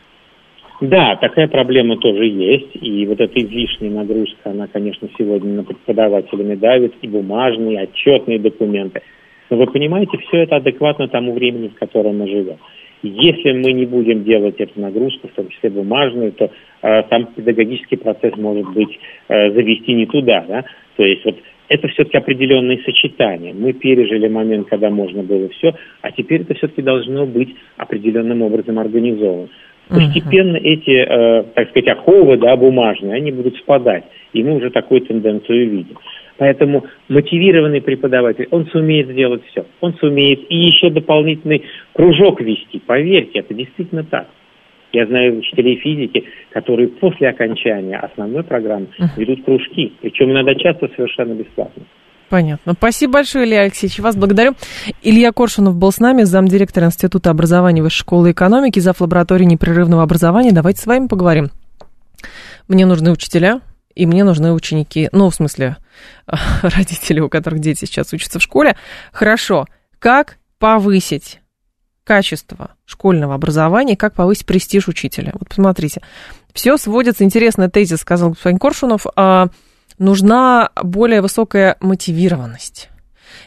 Да, такая проблема тоже есть. И вот эта излишняя нагрузка, она, конечно, сегодня на преподавателями давит, и бумажные, и отчетные документы. Но вы понимаете, все это адекватно тому времени, в котором мы живем. Если мы не будем делать эту нагрузку, в том числе бумажную, то э, сам педагогический процесс может быть э, завести не туда. Да? То есть вот это все-таки определенные сочетания. Мы пережили момент, когда можно было все, а теперь это все-таки должно быть определенным образом организовано. Постепенно uh-huh. эти, э, так сказать, оковы да, бумажные, они будут спадать. И мы уже такую тенденцию видим. Поэтому мотивированный преподаватель, он сумеет сделать все. Он сумеет и еще дополнительный кружок вести. Поверьте, это действительно так. Я знаю учителей физики, которые после окончания основной программы ведут кружки, причем иногда часто совершенно бесплатно. Понятно. Спасибо большое, Илья Алексеевич. Вас благодарю. Илья Коршунов был с нами, замдиректора Института образования Высшей школы экономики, зав. лаборатории непрерывного образования. Давайте с вами поговорим. Мне нужны учителя, и мне нужны ученики. Ну, в смысле, родители, у которых дети сейчас учатся в школе. Хорошо. Как повысить качество школьного образования, как повысить престиж учителя? Вот посмотрите. Все сводится, интересный тезис, сказал господин Коршунов, а нужна более высокая мотивированность.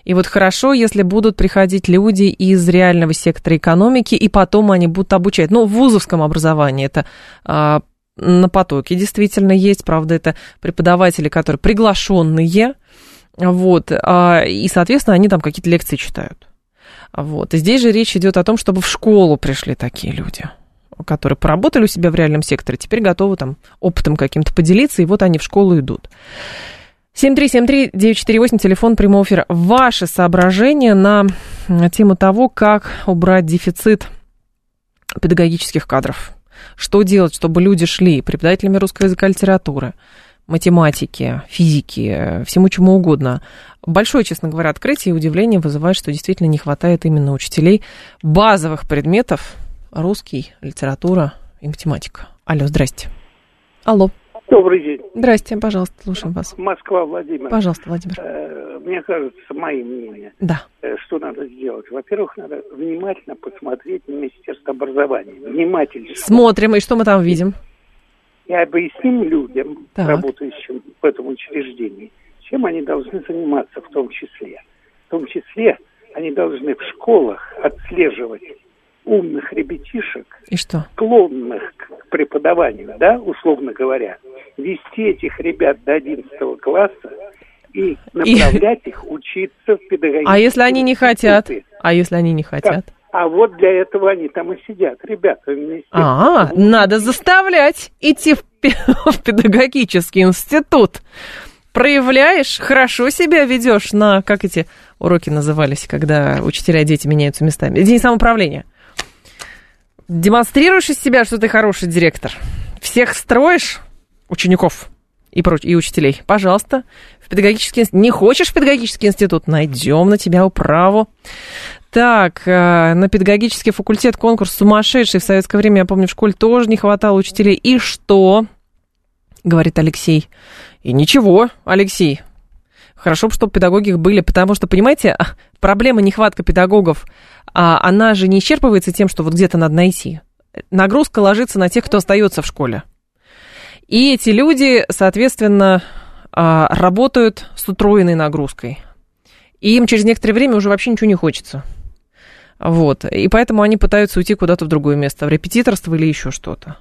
И вот хорошо, если будут приходить люди из реального сектора экономики, и потом они будут обучать. Ну, в вузовском образовании это а, на потоке действительно есть, правда, это преподаватели, которые приглашенные, вот, а, и, соответственно, они там какие-то лекции читают. Вот. И здесь же речь идет о том, чтобы в школу пришли такие люди которые поработали у себя в реальном секторе, теперь готовы там опытом каким-то поделиться, и вот они в школу идут. 7373948, телефон прямого эфира. Ваши соображения на тему того, как убрать дефицит педагогических кадров. Что делать, чтобы люди шли преподавателями русского языка и литературы, математики, физики, всему чему угодно. Большое, честно говоря, открытие и удивление вызывает, что действительно не хватает именно учителей базовых предметов, русский, литература и математика. Алло, здрасте. Алло. Добрый день. Здрасте, пожалуйста, слушаем вас. Москва, Владимир. Пожалуйста, Владимир. Э, мне кажется, мое мнение. Да. Э, что надо сделать? Во-первых, надо внимательно посмотреть на Министерство образования. Внимательно. Смотрим, и что мы там видим? И объясним людям, так. работающим в этом учреждении, чем они должны заниматься в том числе. В том числе они должны в школах отслеживать умных ребятишек, и что? склонных к преподаванию, да, условно говоря, вести этих ребят до 11 класса и направлять и... их учиться в педагогическом А если они не хотят? А если они не хотят? Как? А вот для этого они там и сидят, ребята. А, надо заставлять идти в, в педагогический институт. проявляешь, хорошо себя ведешь на, как эти уроки назывались, когда учителя и дети меняются местами. День самоуправления. Демонстрируешь из себя, что ты хороший директор. Всех строишь, учеников и, проч- и учителей. Пожалуйста, в педагогический Не хочешь в педагогический институт? Найдем на тебя управу. Так, э, на педагогический факультет конкурс сумасшедший. В советское время, я помню, в школе тоже не хватало учителей. И что? Говорит Алексей. И ничего, Алексей. Хорошо бы, чтобы педагоги были, потому что, понимаете, проблема нехватка педагогов, а она же не исчерпывается тем, что вот где-то надо найти. Нагрузка ложится на тех, кто остается в школе. И эти люди, соответственно, а, работают с утроенной нагрузкой. И им через некоторое время уже вообще ничего не хочется. Вот. И поэтому они пытаются уйти куда-то в другое место, в репетиторство или еще что-то.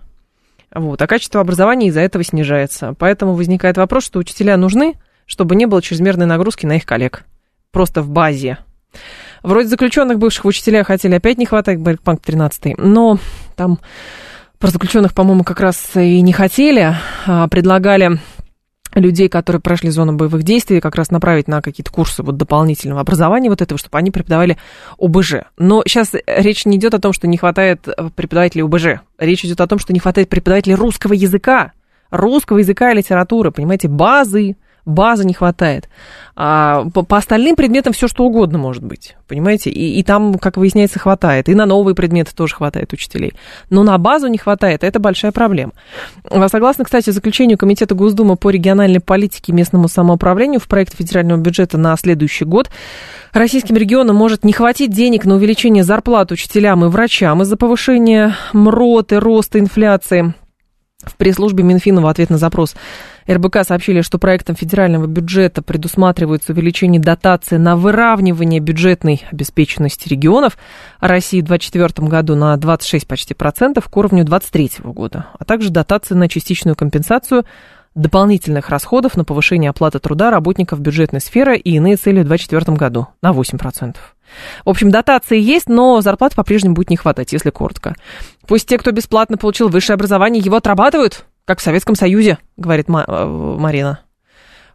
Вот. А качество образования из-за этого снижается. Поэтому возникает вопрос, что учителя нужны, чтобы не было чрезмерной нагрузки на их коллег. Просто в базе. Вроде заключенных бывших учителя хотели опять не хватает, пункт 13, но там про заключенных, по-моему, как раз и не хотели, а предлагали людей, которые прошли зону боевых действий, как раз направить на какие-то курсы вот дополнительного образования вот этого, чтобы они преподавали ОБЖ. Но сейчас речь не идет о том, что не хватает э, преподавателей ОБЖ. Речь идет о том, что не хватает преподавателей русского языка. Русского языка и литературы, понимаете, базы, базы не хватает. А по, по остальным предметам все что угодно может быть, понимаете? И, и там, как выясняется, хватает. И на новые предметы тоже хватает учителей. Но на базу не хватает, это большая проблема. Согласно, кстати, заключению Комитета Госдумы по региональной политике и местному самоуправлению в проекте федерального бюджета на следующий год, российским регионам может не хватить денег на увеличение зарплат учителям и врачам из-за повышения МРОТ и роста инфляции. В пресс-службе Минфина в ответ на запрос. РБК сообщили, что проектом федерального бюджета предусматривается увеличение дотации на выравнивание бюджетной обеспеченности регионов России в 2024 году на 26 почти процентов к уровню 2023 года, а также дотации на частичную компенсацию дополнительных расходов на повышение оплаты труда работников бюджетной сферы и иные цели в 2024 году на 8%. В общем, дотации есть, но зарплат по-прежнему будет не хватать, если коротко. Пусть те, кто бесплатно получил высшее образование, его отрабатывают, как в Советском Союзе, говорит э, Марина.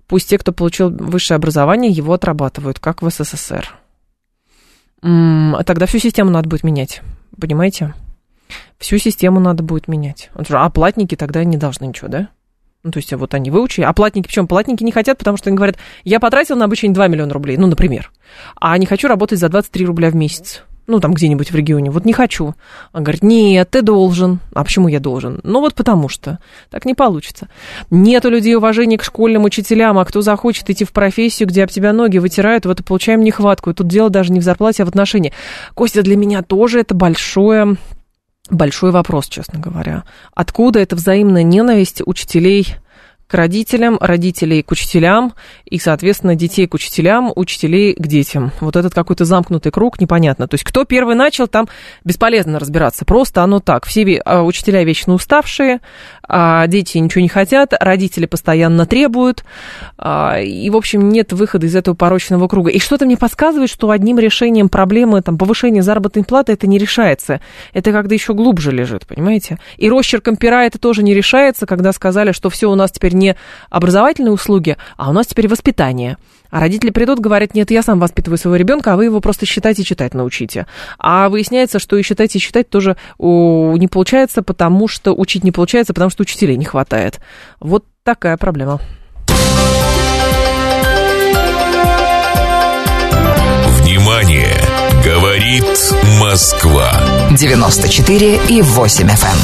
Пусть те, кто получил высшее образование, его отрабатывают, как в СССР. Тогда всю систему надо будет менять, понимаете? Всю систему надо будет менять. А платники тогда не должны ничего, да? Ну, то есть вот они выучили, а платники, причем платники не хотят, потому что они говорят, я потратил на обучение 2 миллиона рублей, ну, например, а не хочу работать за 23 рубля в месяц ну, там где-нибудь в регионе, вот не хочу. Он говорит, нет, ты должен. А почему я должен? Ну, вот потому что. Так не получится. Нет у людей уважения к школьным учителям, а кто захочет идти в профессию, где об тебя ноги вытирают, вот и получаем нехватку. И тут дело даже не в зарплате, а в отношении. Костя, для меня тоже это большое большой вопрос, честно говоря. Откуда эта взаимная ненависть учителей к родителям, родителей к учителям и, соответственно, детей к учителям, учителей к детям. Вот этот какой-то замкнутый круг, непонятно. То есть кто первый начал, там бесполезно разбираться. Просто оно так. Все а, учителя вечно уставшие, а дети ничего не хотят, родители постоянно требуют. А, и, в общем, нет выхода из этого порочного круга. И что-то мне подсказывает, что одним решением проблемы там, повышения заработной платы это не решается. Это когда еще глубже лежит, понимаете? И росчерком пера это тоже не решается, когда сказали, что все у нас теперь не образовательные услуги, а у нас теперь воспитание. А родители придут, говорят, нет, я сам воспитываю своего ребенка, а вы его просто считать и читать научите. А выясняется, что и считать и читать тоже о, не получается, потому что учить не получается, потому что учителей не хватает. Вот такая проблема. Внимание! Говорит Москва. 94 и 8 FM. Эм.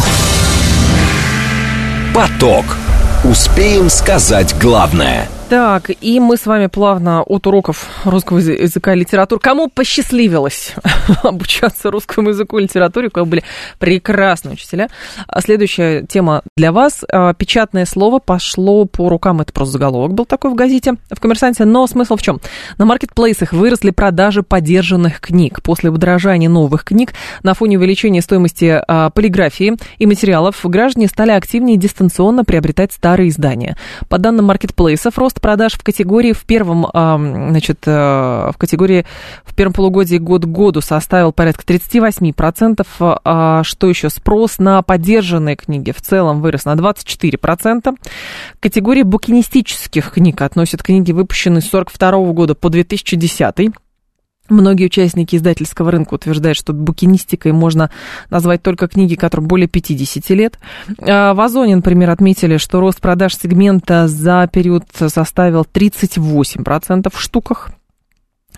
Поток. Успеем сказать главное – так, и мы с вами плавно от уроков русского языка и литературы. Кому посчастливилось обучаться русскому языку и литературе, у кого были прекрасные учителя. А следующая тема для вас. А, печатное слово пошло по рукам. Это просто заголовок был такой в газете, в «Коммерсанте». Но смысл в чем? На маркетплейсах выросли продажи подержанных книг. После удорожания новых книг на фоне увеличения стоимости а, полиграфии и материалов граждане стали активнее дистанционно приобретать старые издания. По данным маркетплейсов, рост продаж в категории в первом, значит, э, в категории в первом полугодии год к году составил порядка 38%. А что еще? Спрос на поддержанные книги в целом вырос на 24%. Категория букинистических книг относит книги, выпущенные с 1942 года по 2010 Многие участники издательского рынка утверждают, что букинистикой можно назвать только книги, которым более 50 лет. А, в Озоне, например, отметили, что рост продаж сегмента за период составил 38% в штуках.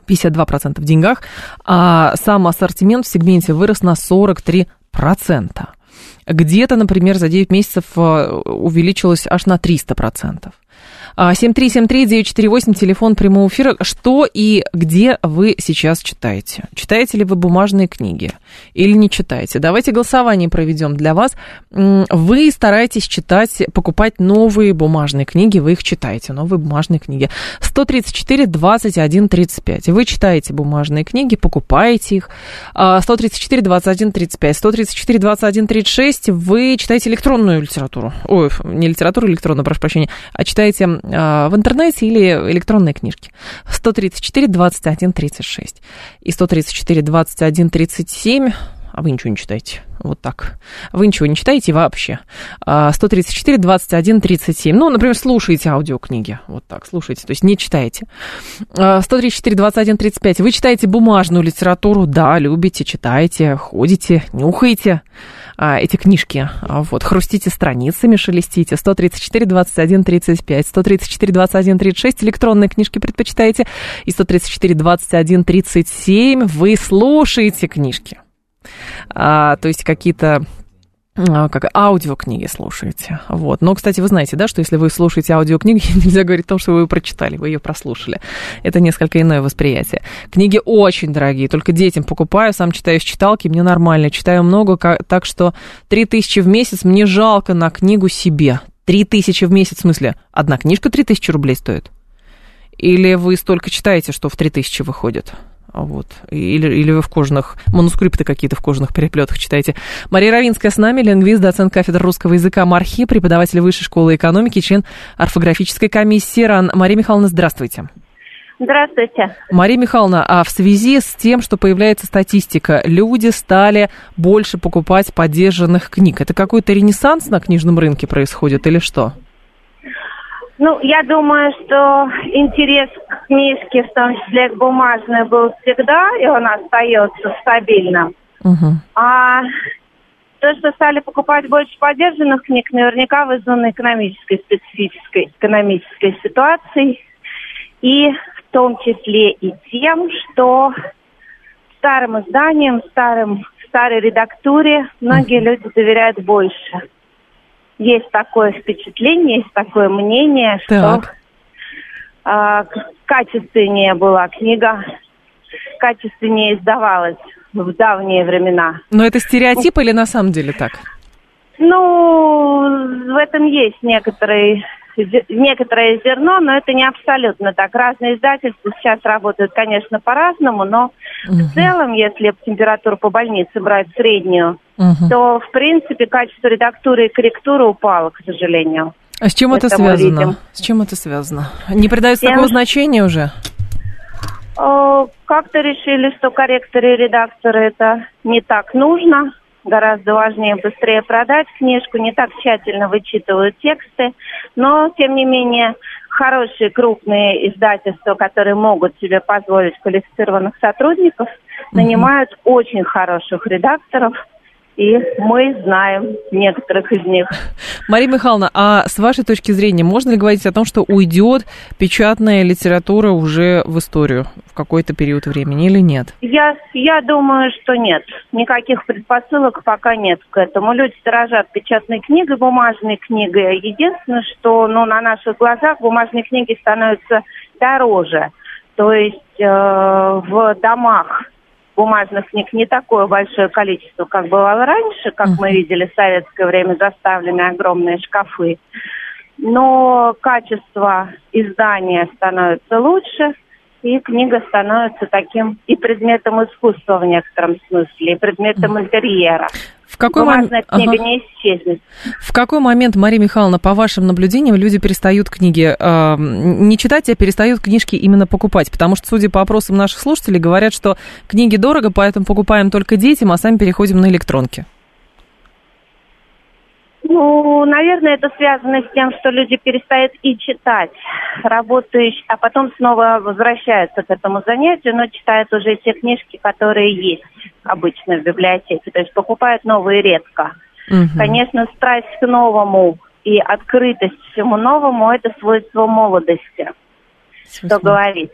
52% в деньгах, а сам ассортимент в сегменте вырос на 43%. Где-то, например, за 9 месяцев э, увеличилось аж на 300%. 7373948, а, телефон прямого эфира. Что и где вы сейчас читаете? Читаете ли вы бумажные книги или не читаете? Давайте голосование проведем для вас. Вы стараетесь читать, покупать новые бумажные книги, вы их читаете, новые бумажные книги. 134 21 35. Вы читаете бумажные книги, покупаете их. 134 21 35. 134 21 36. Вы читаете электронную литературу. Ой, не литературу электронную, прошу прощения, а читаете в интернете или электронные книжки. 134 21 36 и 134 21 37 а вы ничего не читаете. Вот так. Вы ничего не читаете вообще. 134, 21, 37. Ну, например, слушаете аудиокниги. Вот так, слушаете, то есть не читаете. 134, 21, 35. Вы читаете бумажную литературу, да, любите, читаете, ходите, нюхаете эти книжки. А, вот, хрустите страницами, шелестите. 134, 21, 35, 134, 21, 36 электронные книжки предпочитаете. И 134, 21, 37 вы слушаете книжки. А, то есть какие-то а, как аудиокниги слушаете. Вот. Но, кстати, вы знаете, да, что если вы слушаете аудиокниги, нельзя говорить о том, что вы ее прочитали, вы ее прослушали. Это несколько иное восприятие. Книги очень дорогие, только детям покупаю, сам читаю с читалки, мне нормально, читаю много, так что 3000 в месяц мне жалко на книгу себе. 3000 в месяц, в смысле, одна книжка 3000 рублей стоит? Или вы столько читаете, что в 3000 выходит? Вот. Или, или вы в кожаных, манускрипты какие-то в кожаных переплетах читаете. Мария Равинская с нами, лингвист, доцент кафедры русского языка МАРХИ, преподаватель Высшей школы экономики, член орфографической комиссии РАН. Мария Михайловна, здравствуйте. Здравствуйте. Мария Михайловна, а в связи с тем, что появляется статистика, люди стали больше покупать поддержанных книг. Это какой-то ренессанс на книжном рынке происходит или что? Ну, я думаю, что интерес к книжке, в том числе к бумажной, был всегда, и он остается стабильным. Угу. А то, что стали покупать больше поддержанных книг, наверняка вызвано экономической, специфической экономической ситуацией. И в том числе и тем, что старым изданиям, старым, старой редактуре многие люди доверяют больше есть такое впечатление, есть такое мнение, так. что э, качественнее была книга, качественнее издавалась в давние времена. Но это стереотип или на самом деле так? Ну, в этом есть некоторый некоторое зерно, но это не абсолютно так. Разные издательства сейчас работают, конечно, по-разному, но угу. в целом, если температуру по больнице брать среднюю, угу. то, в принципе, качество редактуры и корректуры упало, к сожалению. А с чем это, это связано? С чем это связано? Не придается Тем... такого значения уже? Как-то решили, что корректоры и редакторы это не так нужно гораздо важнее быстрее продать книжку, не так тщательно вычитывают тексты, но, тем не менее, хорошие крупные издательства, которые могут себе позволить квалифицированных сотрудников, нанимают mm-hmm. очень хороших редакторов – и мы знаем некоторых из них. Мария Михайловна, а с вашей точки зрения, можно ли говорить о том, что уйдет печатная литература уже в историю в какой-то период времени или нет? Я, я думаю, что нет. Никаких предпосылок пока нет к этому. Люди дорожат печатной книгой, бумажной книгой. Единственное, что ну, на наших глазах бумажные книги становятся дороже. То есть э, в домах бумажных книг не такое большое количество, как бывало раньше, как мы видели в советское время заставлены огромные шкафы. Но качество издания становится лучше, и книга становится таким и предметом искусства в некотором смысле, и предметом интерьера. В какой Бумажная мом... книга ага. не исчезнет. В какой момент, Мария Михайловна, по вашим наблюдениям, люди перестают книги э, не читать, а перестают книжки именно покупать? Потому что, судя по опросам наших слушателей, говорят, что книги дорого, поэтому покупаем только детям, а сами переходим на электронки. Ну, наверное, это связано с тем, что люди перестают и читать, работают, а потом снова возвращаются к этому занятию, но читают уже те книжки, которые есть обычно в библиотеке. То есть покупают новые редко. Угу. Конечно, страсть к новому и открытость всему новому – это свойство молодости, что говорить.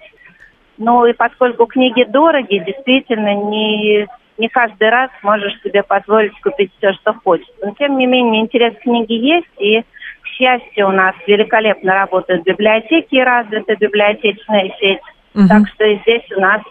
Ну и поскольку книги дорогие, действительно, не не каждый раз можешь себе позволить купить все, что хочешь. Но тем не менее интерес к книге есть, и к счастью у нас великолепно работают библиотеки развита библиотечная сеть. Угу. Так что и здесь у нас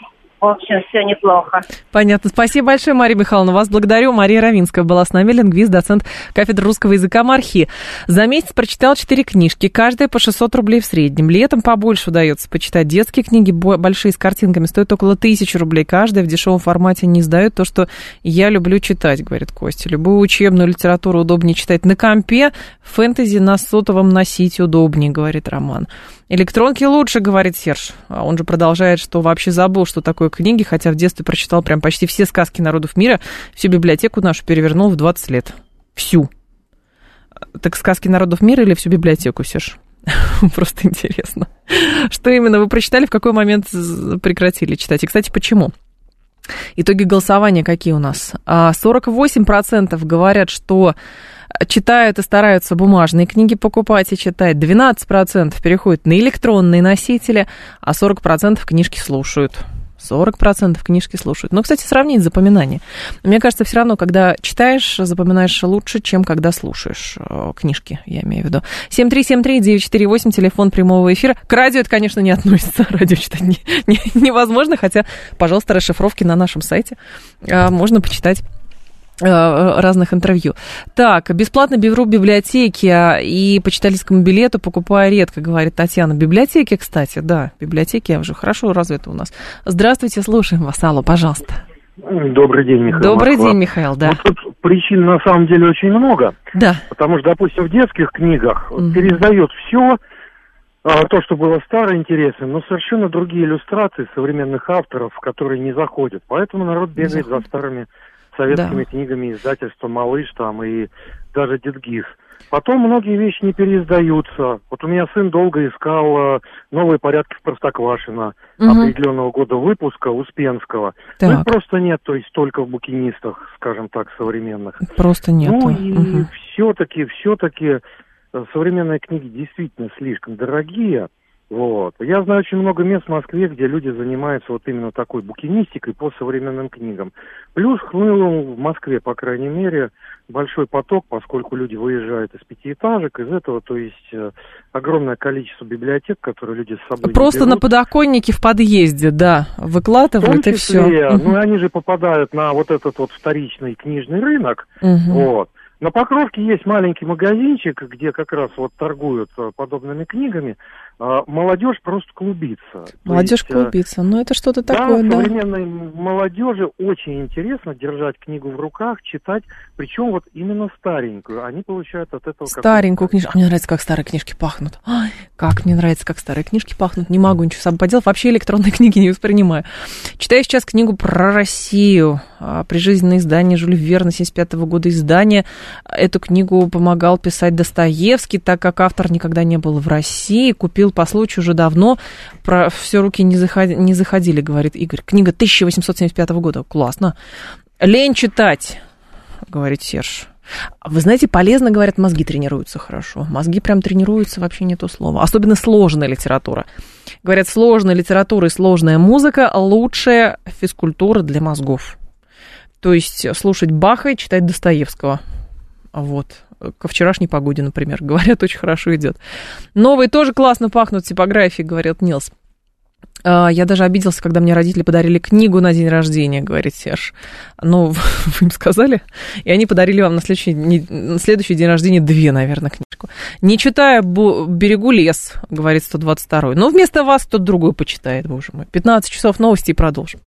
в общем, все неплохо. Понятно. Спасибо большое, Мария Михайловна. Вас благодарю. Мария Равинская была с нами, лингвист, доцент кафедры русского языка Мархи. За месяц прочитал четыре книжки, каждая по 600 рублей в среднем. Летом побольше удается почитать. Детские книги большие с картинками стоят около тысячи рублей. Каждая в дешевом формате не издают то, что я люблю читать, говорит Костя. Любую учебную литературу удобнее читать на компе, фэнтези на сотовом носить удобнее, говорит Роман. Электронки лучше, говорит Серж. А он же продолжает, что вообще забыл, что такое книги, хотя в детстве прочитал прям почти все сказки народов мира, всю библиотеку нашу перевернул в 20 лет. Всю. Так сказки народов мира или всю библиотеку, Серж? Просто интересно. Что именно вы прочитали, в какой момент прекратили читать? И, кстати, почему? Итоги голосования какие у нас? 48% а, говорят, что читают и стараются бумажные книги покупать и читать. 12% переходят на электронные носители, а 40% книжки слушают. 40% книжки слушают. Но, кстати, сравнить запоминание. Мне кажется, все равно, когда читаешь, запоминаешь лучше, чем когда слушаешь э, книжки, я имею в виду. 7373948, телефон прямого эфира. К радио это, конечно, не относится. Радио читать не, не, невозможно, хотя, пожалуйста, расшифровки на нашем сайте э, можно почитать разных интервью. Так, бесплатно беру библиотеки а, и по читательскому билету покупаю редко, говорит Татьяна. Библиотеки, кстати, да, библиотеки уже хорошо развиты у нас. Здравствуйте, слушаем вас. Алло, пожалуйста. Добрый день, Михаил. Добрый Москва. день, Михаил, да. Вот тут причин на самом деле очень много. Да. Потому что, допустим, в детских книгах угу. переиздают все, а, то, что было старое, интересно, но совершенно другие иллюстрации современных авторов, которые не заходят. Поэтому народ бегает за старыми советскими да. книгами издательства «Малыш» там и даже «Дедгиз». Потом многие вещи не переиздаются. Вот у меня сын долго искал э, новые порядки в Простоквашино угу. определенного года выпуска Успенского. Так. Ну, их просто нет, то есть только в букинистах, скажем так, современных. Просто нет. Ну и угу. все-таки, все-таки э, современные книги действительно слишком дорогие. Вот. Я знаю очень много мест в Москве, где люди занимаются вот именно такой букинистикой по современным книгам. Плюс хлынул в Москве, по крайней мере, большой поток, поскольку люди выезжают из пятиэтажек, из этого, то есть э, огромное количество библиотек, которые люди с собой Просто на подоконнике в подъезде, да, выкладывают и все. Ну, они же попадают на вот этот вот вторичный книжный рынок, угу. вот. На Покровке есть маленький магазинчик, где как раз вот торгуют э, подобными книгами. А, молодежь просто клубится. Молодежь есть, э, клубится. Ну, это что-то такое, да? современной молодежи очень интересно держать книгу в руках, читать, причем вот именно старенькую. Они получают от этого... Старенькую книжку. Мне нравится, как старые книжки пахнут. Ой, как мне нравится, как старые книжки пахнут. Не могу ничего сам поделать. Вообще электронные книги не воспринимаю. Читаю сейчас книгу про Россию. А, Прижизненное издание Жюль Верна 75 -го года издания. Эту книгу помогал писать Достоевский, так как автор никогда не был в России. Купил по случаю уже давно. Про все руки не, заходи, не заходили, говорит Игорь. Книга 1875 года. Классно. Лень читать, говорит Серж. Вы знаете, полезно, говорят, мозги тренируются хорошо. Мозги прям тренируются, вообще не то слово. Особенно сложная литература. Говорят, сложная литература и сложная музыка – лучшая физкультура для мозгов. То есть слушать Баха и читать Достоевского. Вот. Ко вчерашней погоде, например. Говорят, очень хорошо идет. Новые тоже классно пахнут типографии, говорят Нилс. А, я даже обиделся, когда мне родители подарили книгу на день рождения, говорит Серж. Ну, вы им сказали? И они подарили вам на следующий, на следующий день рождения две, наверное, книжку. Не читая «Берегу лес», говорит 122-й. Но вместо вас кто-то другой почитает, боже мой. 15 часов новости и продолжим.